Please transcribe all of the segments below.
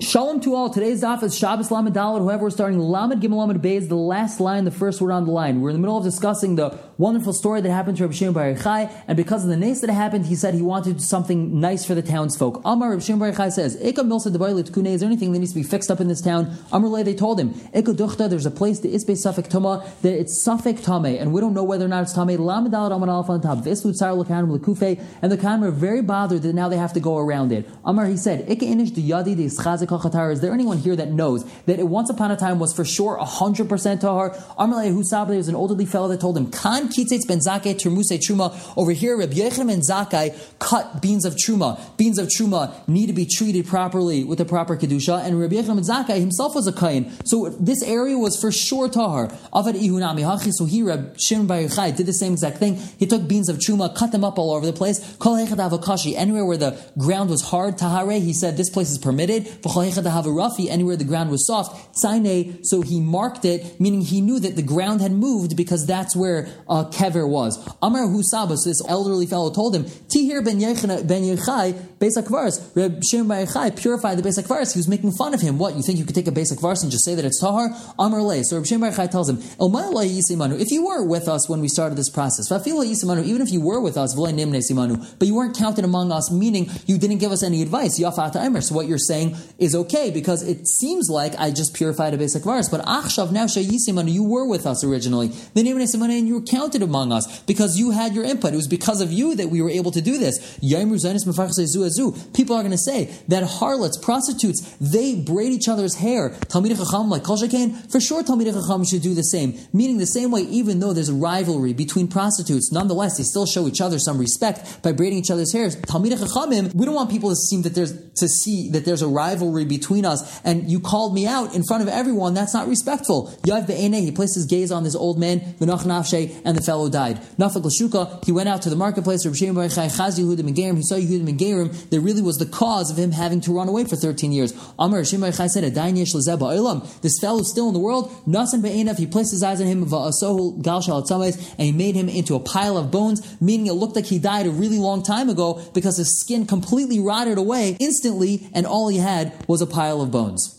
Shalom to all. Today's daf is Shabbos Lamed Daled. Whoever we're starting Lamed Gimel Lamed Bey is the last line, the first word on the line. We're in the middle of discussing the wonderful story that happened to Rabbi Shimon Bar Yochai, and because of the nace that happened, he said he wanted something nice for the townsfolk. Amar Rabbi Shimon Bar Yochai says, "Ika milsa debaylit Is there anything that needs to be fixed up in this town?" Amar Le, they told him, "Ika duchta." There's a place that is be safek Tuma that it's safek Tame, and we don't know whether or not it's Tame. Lamed Daled Amar Aleph on top. This Lutzar Lekanim Lekufe, and the Kanim are very bothered that now they have to go around it. Amar he said, "Ika inish the yadi the Is there anyone here that knows that it once upon a time was for sure 100% tahar? Amalei Husabre was an elderly fellow that told him, Kan kitzetz ben zakei termuse truma. Over here, Reb Yochanan ben Zakai cut beans of truma. Beans of truma need to be treated properly with the proper kedusha, and Reb Yochanan ben Zakai himself was a kain. So this area was for sure tahar. Avad ihunami hachi. So he, Reb Shimon Bar Yochai, did the same exact thing. He took beans of truma, cut them up all over the place. Kol avakashi. Anywhere where the ground was hard, tahare, he said this place is permitted. Anywhere the ground was soft, tzaine, so he marked it, meaning he knew that the ground had moved because that's where uh, kever was. Amar Husabas, this elderly fellow told him, Tihir ben Yochai, Beis HaKvaros, Reb Shimon Yochai purified the Beis HaKvaros. He was making fun of him. What, you think you could take a Beis HaKvaros and just say that it's Tahar? Amar Le. So Reb Shimon Yochai tells him, if you were with us when we started this process, even if you were with us, but you weren't counted among us, meaning you didn't give us any advice, so what you're saying is okay because it seems like I just purified a Beis HaKvaros, but achshav now shayisimanu, you were with us originally. The name and you were counted among us because you had your input. It was because of you that we were able to do this. People are going to say that harlots, prostitutes, they braid each other's hair. Talmid Chacham like Kol for sure Talmid Chacham should do the same. Meaning the same way, even though there's a rivalry between prostitutes, nonetheless they still show each other some respect by braiding each other's hairs. Talmid Chachamim, we don't want people to seem that there's to see that there's a rivalry between us and you called me out in front of everyone, that's not respectful. Yav be'ene, he placed his gaze on this old man, v'nach nafshe, and the fellow died. Nafak he went out to the marketplace, Rav Shimon Bar Yochai chaz Yehudim and he saw Yehudim and Gerim, that really was the cause of him having to run away for 13 years. Amar Shimon Bar said, this fellow is still in the world, he placed his eyes on him, and he made him into a pile of bones, meaning it looked like he died a really long time ago because his skin completely rotted away instantly, and all he had was a pile of bones.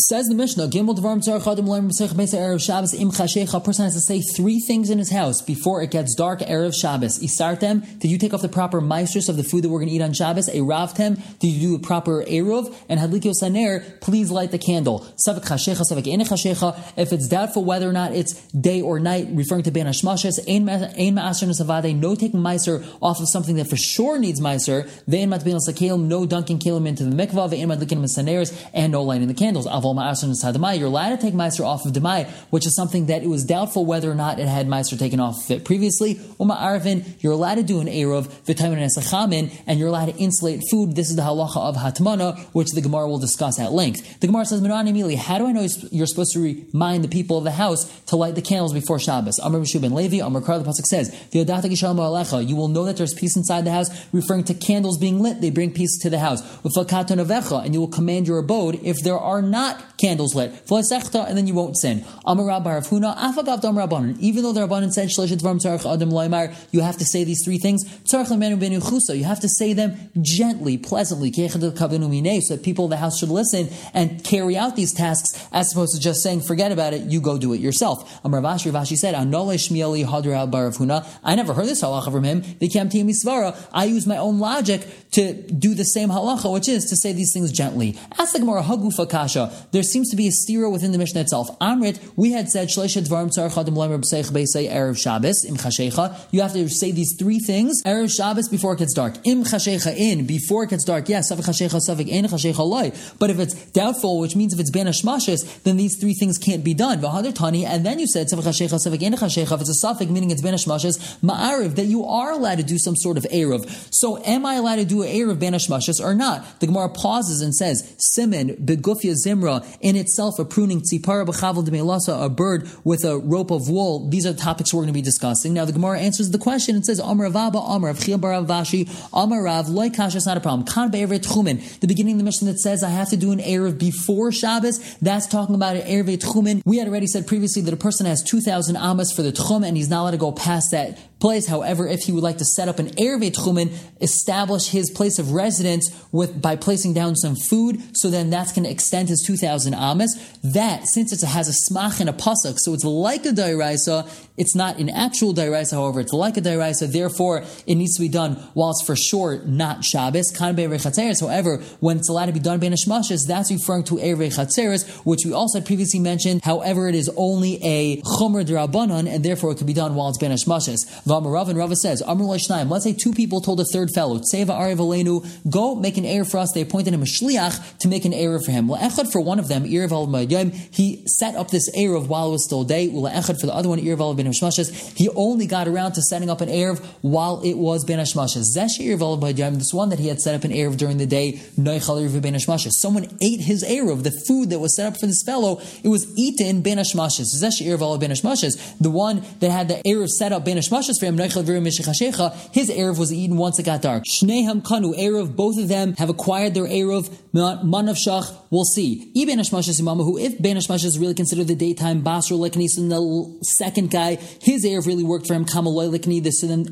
Says the Mishnah, Gimel Dvarim Tzar Chadim Loim B'Sech Mesa Erev Shabbos Im Chashecha. A person has to say three things in his house before it gets dark Erev Shabbos. Isartem, did you take off the proper meisters of the food that we're going to eat on Shabbos? Eravtem, did you do a proper Erev? And Hadlikio Saner, please light the candle. Savik Chashecha, Savik. If it's doubtful whether or not it's day or night, referring to Ben Hashmashes, Ein Nesavade, no taking meiser off of something that for sure needs meiser. Ve'en Matbin Sakelim, no dunking kelim into the mikvah. Ve'en Madlikin and no lighting the candles. You're allowed to take Meiser off of Demai, which is something that it was doubtful whether or not it had Meiser taken off of it previously. Uma Arvin, you're allowed to do an Eruv, Vitamin Esachamin, and you're allowed to insulate food. This is the halacha of Hatmana, which the Gemara will discuss at length. The Gemara says, Menani Mili, how do I know you're supposed to remind the people of the house to light the candles before Shabbos? Amr ben Levi, Amr Kar, the Pasuk says, You will know that there's peace inside the house, referring to candles being lit, they bring peace to the house. And you will command your abode if there are not candles lit. And then you won't sin. Even though the Rabbanan said you have to say these three things. You have to say them gently, pleasantly, so that people in the house should listen and carry out these tasks as opposed to just saying, forget about it, you go do it yourself. Amar Vashi, Vashi said, I never heard this halacha from him. I use my own logic to do the same halacha, which is to say these things gently. Ask the Gemara, Hagufa Kasha. There seems to be a stira within the Mishnah itself. Amrit, we had said Shleisha Dvarim Tzar Chadim Erev Shabbos Im Chashecha. You have to say these three things Erev Shabbos before it gets dark. Im Chashecha in before it gets dark. Yes, Savik Chashecha Savik in Chashecha. But if it's doubtful, which means if it's Ben Hashmashes, then these three things can't be done. V'Hadar and then you said Savik Chashecha Savik in Chashecha. If it's a safek meaning it's Ben Hashmashes, Ma'ariv that you are allowed to do some sort of Erev. So am I allowed to do an Erev Ben Hashmashes or not? The Gemara pauses and says Simin Begufia Zimra in itself a pruning tzipara b'chavel demelasa, a bird with a rope of wool. These are the topics we're going to be discussing. Now the Gemara answers the question and says, Amar Avaba, Amar of Barav Vashi, Rav, Loy Kasha, not a problem. Kan Be'eret Chumen. The beginning of the Mishnah that says I have to do an Erev before Shabbos, that's talking about an Erev Chumen. We had already said previously that a person has 2,000 amas for the Tchum and he's not allowed to go past that place. However, if he would like to set up an Erev Tchumen, establish his place of residence with by placing down some food, so then that's going to extend his 2,000 amas. That, since it has a smach and a pasuk, so it's like a dairaisa, it's not an actual dairaisa, however, it's like a dairaisa, therefore it needs to be done while it's for sure not Shabbos. However, when it's allowed to be done ben that's referring to Erev Chatzeres, which we also previously mentioned. However, it is only a Chomer Drabanan, and therefore it can be done while it's ben Hashmashes. Vamarav and Rava says, Let's say two people told a third fellow, Tseva go make an air for us. They appointed him a shliach to make an air for him. Well, echad for one of them, Erev al he set up this Erev while it was still day. Echad for the other one, Erev al ben Hashmashes, he only got around to setting up an Erev while it was ben Hashmashes. Zesh Erev al this one that he had set up an Erev during the day, Someone ate his Erev, the food that was set up for this fellow, it was eaten ben Hashmashes. Zesh Erev al ben The one that had the Erev set up ben Hashmashes his Erev was eaten once it got dark. Shneham Kanu Erev, both of them have acquired their Erev, Manav Shach, we'll see. Ibn Hashmashes who if Ben Hashmashes is really considered the daytime Basra Likni, and the second guy, his Erev really worked for him, Kamaloy Likni,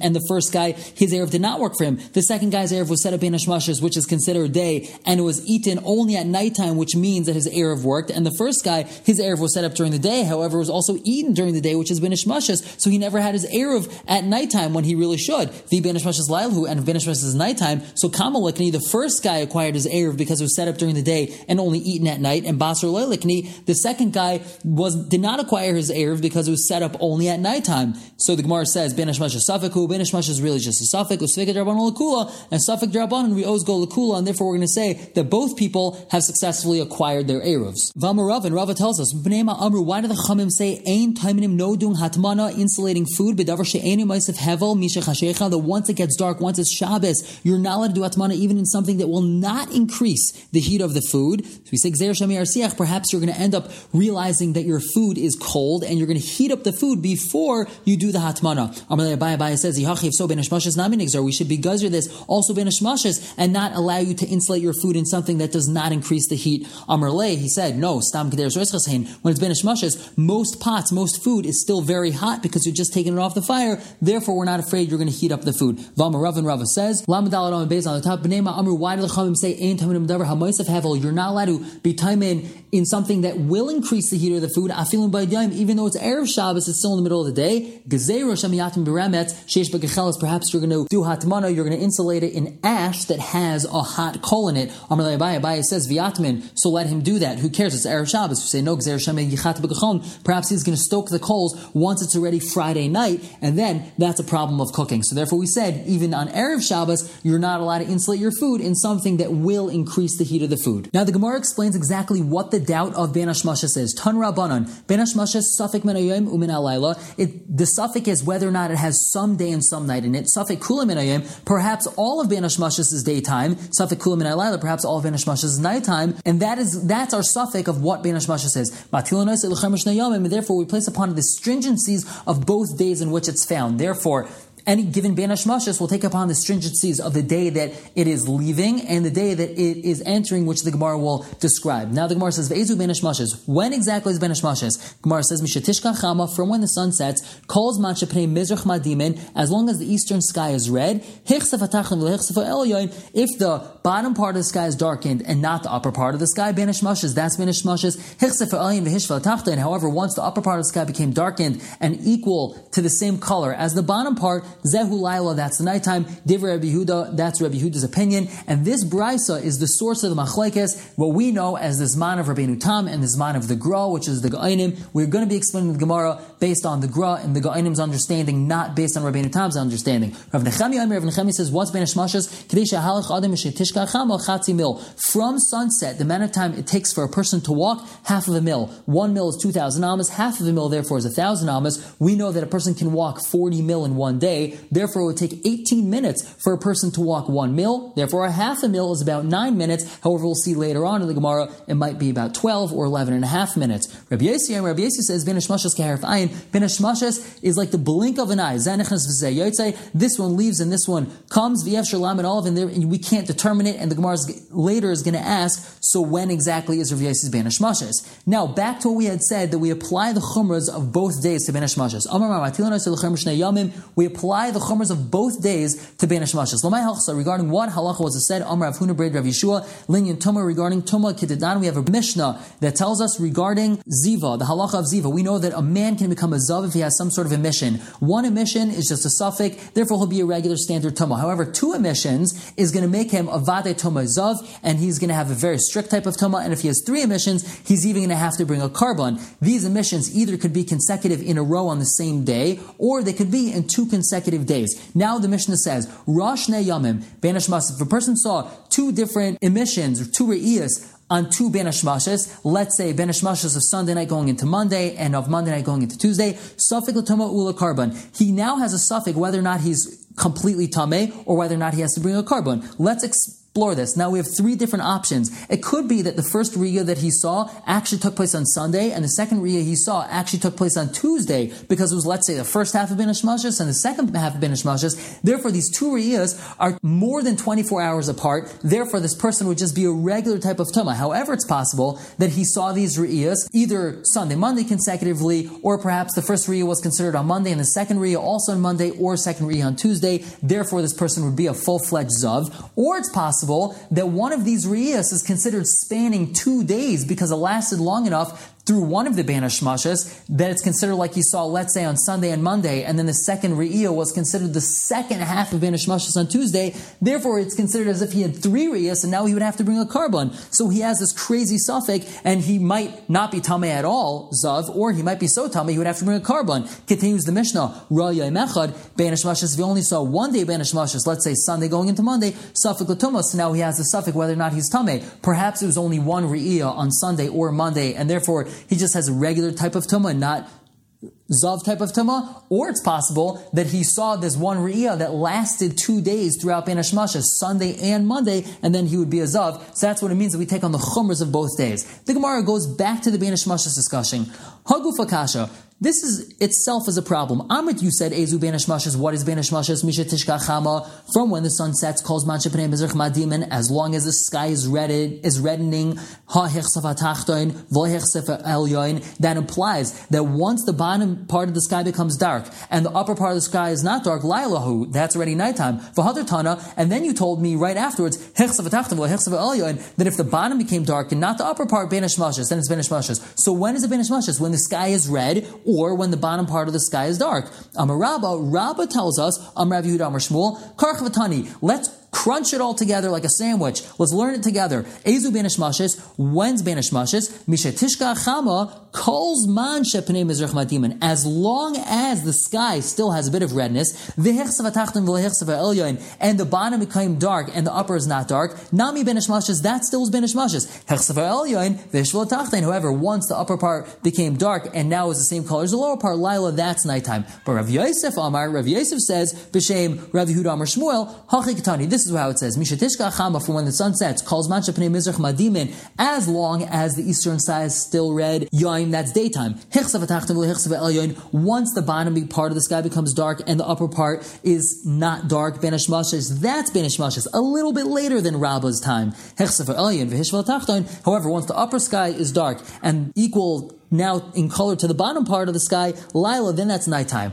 and the first guy, his Erev did not work for him. The second guy's Erev was set up Ben Hashmashes, which is considered day, and it was eaten only at nighttime, which means that his Erev worked. And the first guy, his Erev was set up during the day, however, was also eaten during the day, which is been Hashmashes, so he never had his Erev at nighttime when he really should. The Ben Hashmashes Lailhu and Hashmashes nighttime, so Kamalikni, the first guy acquired his Erev because it was set up during the day and only eaten at night, and Basar Leilikni, the second guy was did not acquire his Erev because it was set up only at nighttime. So the Gemara says, Ben Hashmash is Safiku, is really just a Safik, Usfika Drabanon Lakula, and Safik Drabanon, we always go Lakula, and therefore we're going to say that both people have successfully acquired their Erevs. Vamarav and Rava tells us, Bnema Amru, why do the Chamim say, Ain Taiminim no dung hatmana, insulating food, Bedavar She'enu Maisif Hevel, Misha Chashecha, that once it gets dark, once it's Shabbos, you're not allowed to do hatmana even in something that will not increase the heat of the food. So we say, perhaps you're going to end up realizing that your food is cold and you're going to heat up the food before you do the hatmana. Amalei Abai says, so ben we should be guzer this also ben and not allow you to insulate your food in something that does not increase the heat. Amarle, he said, no, stam when it's ben most pots, most food is still very hot because you're just taking it off the fire. Therefore, we're not afraid you're going to heat up the food. Vama Rav and Rava says, on the top, why do the Chamim say, Ein Tamim you're not allowed to be taimin in something that will increase the heat of the food, afilin by even though it's Erev Shabbos, it's still in the middle of the day. Perhaps you're going to do hatmana, you're going to insulate it in ash that has a hot coal in it. Amalei Abai says viatmin, so let him do that. Who cares? It's Erev Shabbos. You say no, perhaps he's going to stoke the coals once it's already Friday night, and then that's a problem of cooking. So therefore, we said even on Erev Shabbos, you're not allowed to insulate your food in something that will increase the heat of the food. Now the Gemara explains exactly what the doubt of Ben Hashmashas is. Tan Rabbanon, Ben Hashmashas, Safik Menayim, Umin umm Alayla. The safek is whether or not it has some day and some night in it. Safik Kula Menayim, perhaps all of Ben Hashmashas is daytime. Safik Kula Alayla, perhaps all of Ben Hashmashas is nighttime. And that is that's our safek of what Ben Hashmashas is. And therefore we place upon it the stringencies of both days in which it's found. Therefore, any given Ben Hashmashas will take upon the stringencies of the day that it is leaving and the day that it is entering, which the Gemara will describe. Now the Gemara says, Ve'ezu Ben Hashmashas. When exactly is Ben Hashmashas? Gemara says, Mishatishka Chama, from when the sun sets, calls Manchapnei Mizrach Madimin, as long as the eastern sky is red, if the bottom part of the sky is darkened and not the upper part of the sky, Ben Hashmashas, that's Ben Hashmashas. And however, once the upper part of the sky became darkened and equal to the same color as the bottom part, Zehu Laila, that's the nighttime. Divrei Rabbi Yehuda, that's Rabbi Yehuda's opinion. And this brisa is the source of the machlekes, what we know as the Zman of Rabbeinu Tam and the Zman of the Gra, which is the Geonim. We're going to be explaining the Gemara based on the Gra and the Geonim's understanding, not based on Rabbeinu Tam's understanding. Rav Nechemi, Rav Nechemi says, what's Ben Hashmashas? From sunset, the amount of time it takes for a person to walk, half of a mil. One mil is 2,000 amas, half of a mil therefore is 1,000 amas. We know that a person can walk 40 mil in one day. Therefore, it would take 18 minutes for a person to walk one mil. Therefore, a half a mil is about nine minutes. However, we'll see later on in the Gemara, it might be about 12 or 11 and a half minutes. Rabbi Yossi, Rabbi Yossi says, Ben Hashmashas keharif ayin. Ben Hashmashas is like the blink of an eye. This one leaves and this one comes. V'yev shalam and all of it. We can't determine it. And the Gemara later is going to ask, so when exactly is Rabbi Yossi's Ben Hashmashas? Now, back to what we had said, that we apply the chumras of both days to Ben Hashmashas. We apply apply the chumras of both days to banish Hashmashas. Lamai halachsa regarding what halacha was said. Amr Avhuna Braid Rav Yeshua Linyan Tuma regarding Tuma Kitidan. We have a Mishnah that tells us regarding Ziva, the halacha of Ziva. We know that a man can become a zav if he has some sort of emission. One emission is just a safek, therefore he'll be a regular standard Tuma. However, two emissions is going to make him a Vade Tuma Zav, and he's going to have a very strict type of Tuma. And if he has three emissions, he's even going to have to bring a korban. These emissions either could be consecutive in a row on the same day, or they could be in two consecutive days. Now the Mishnah says, Rosh Ne Yamim, Banishmas, if a person saw two different emissions, or two re'iyas, on two Benashmashes, let's say Benashmashes of Sunday night going into Monday and of Monday night going into Tuesday, Sufik Latoma Ula Korban. He now has a safek whether or not he's completely Tame or whether or not he has to bring a korban. Let's explore this. Now we have three different options. It could be that the first Riyah that he saw actually took place on Sunday, and the second Riyah he saw actually took place on Tuesday, because it was, let's say, the first half of Ben Ishmashis and the second half of Ben Ishmashis. Therefore, these two Riyahs are more than 24 hours apart. Therefore, this person would just be a regular type of Tuma. However, it's possible that he saw these Riyahs either Sunday, Monday consecutively, or perhaps the first Riyah was considered on Monday and the second Riyah also on Monday, or second Riyah on Tuesday. Therefore, this person would be a full-fledged Zav. Or it's possible possible that one of these Riyas is considered spanning two days because it lasted long enough through one of the Banish Shmashas, that it's considered like you saw, let's say, on Sunday and Monday, and then the second Re'iyah was considered the second half of Banish Shmashas on Tuesday. Therefore, it's considered as if he had three Re'iyahs, and now he would have to bring a korban. So he has this crazy safek, and he might not be Tameh at all, Zav, or he might be so Tameh, he would have to bring a korban. Continues the Mishnah, Ra'ya Mechad, Banish Shmashas, if he only saw one day Banish Shmashas, let's say Sunday going into Monday, Latumas, so now he has the safek whether or not he's Tameh. Perhaps it was only one Re'iyah on Sunday or Monday, and therefore he just has a regular type of tumah, not Zav type of Tama, or it's possible that he saw this one Riyah that lasted two days throughout Ben Hashmasha, Sunday and Monday, and then he would be a Zav. So that's what it means that we take on the Chumras of both days. The Gemara goes back to the Ben Hashmasha's discussion. Haguf Akasha. This is itself is a problem. Amrit, you said, Ezu ben Hashmashas, what is ben Hashmashas? Misha Tishka Chama, from when the sun sets, calls Mancha Pnei Mizrach Madimin, as long as the sky is reddened, is reddening, Ha Hechsaf Atachtoin, Vo Hechsaf Elyoin, that implies that once the bottom part of the sky becomes dark, and the upper part of the sky is not dark, Lailahu, that's already nighttime, Tana, and then you told me right afterwards, Hechsaf Atachtoin, Vo Hechsaf Elyoin, that if the bottom became dark and not the upper part, ben Hashmashas, then it's ben Hashmashas. So when is it ben Hashmashas? When the sky is red, or when the bottom part of the sky is dark. Amar Rabba, tells us, Amar Yehuda Amar Shmuel, Karchavatani, let's crunch it all together like a sandwich. Let's learn it together. Ezu banish mashes, when's banish mashes? Mishatishka chama, calls man shepnei mizrach madiman. As long as the sky still has a bit of redness, and the bottom became dark and the upper is not dark, nami banish mashes, that still is banish mashes. However, once the upper part became dark and now is the same color as the lower part, lila, that's nighttime. But Rav Yosef Amar, Rav Yosef says, B'Shem Rav Yehuda Amar Shmuel, Hachikatani. This is how it says, Mishatishka Chama, from when the sun sets, calls Mancha Pnei Mizrach Madimin, as long as the eastern sky is still red, Yain, that's daytime. Once the bottom part of the sky becomes dark and the upper part is not dark, Benish Mashas, that's Benish Mashas, a little bit later than Rabba's time. However, once the upper sky is dark and equal now in color to the bottom part of the sky, Lila, then that's nighttime.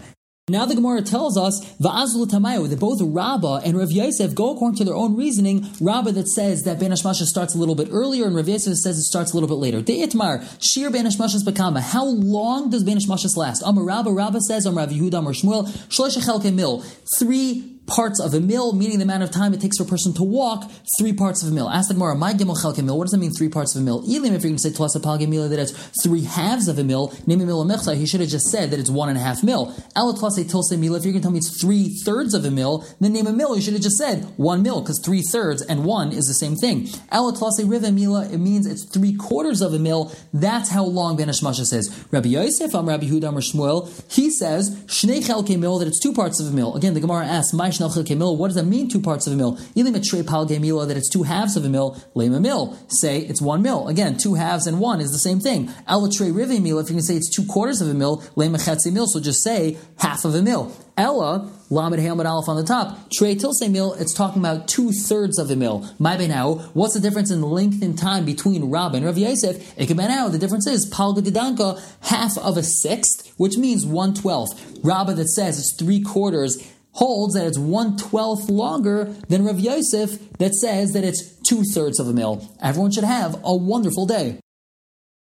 Now the Gemara tells us that both Rabbah and Rav Yosef go according to their own reasoning. Rabbah that says that Ben Hashmasha starts a little bit earlier, and Rav Yosef says it starts a little bit later. De Itmar Shir Ben Hashmasha's Bakama. How long does Ben Hashmasha's last? Amar Rabbah Rabbah says Amar Rav Yehuda Amar Shmuel Shlosh Mil. Three parts of a mil, meaning the amount of time it takes for a person to walk, three parts of a mil. Ask the Gemara, my gimel chelke mill, what does that mean, three parts of a mil? Elim, if you're going to say tlas apal that it's three halves of a mil, name a mil a he should have just said that it's one and a half mill. Ela tlas tilse mila, if you're going to tell me it's three thirds of a mil, then name a mil, you should have just said one mil, because three thirds and one is the same thing. Ela tlas riva mila, it means it's three quarters of a mil, that's how long Ben Hashmasha says. Rabbi Yosef, I'm Rabbi Huda, Shmuel, he says, shnei chelke mill, that it's two parts of a mil. Again, the Gemara asks, my what does that mean, two parts of a mil? Ilim etre pal gemila, that it's two halves of a mill, lema Mil. Say it's one mil. Again, two halves and one is the same thing. Alatre rive mill, if you can say it's two quarters of a mill, lema chetzi Mil. so just say half of a mil. Ella, Lamed Hamad Aleph on the top, Trey Tilse mill, it's talking about two thirds of a mil. My now, what's the difference in length and time between Rab and Rav Yosef? now, the difference is Palga Didanka, half of a sixth, which means one twelfth. Rabba that says it's three quarters holds that it's one twelfth longer than Rav Yosef that says that it's two thirds of a mil. Everyone should have a wonderful day.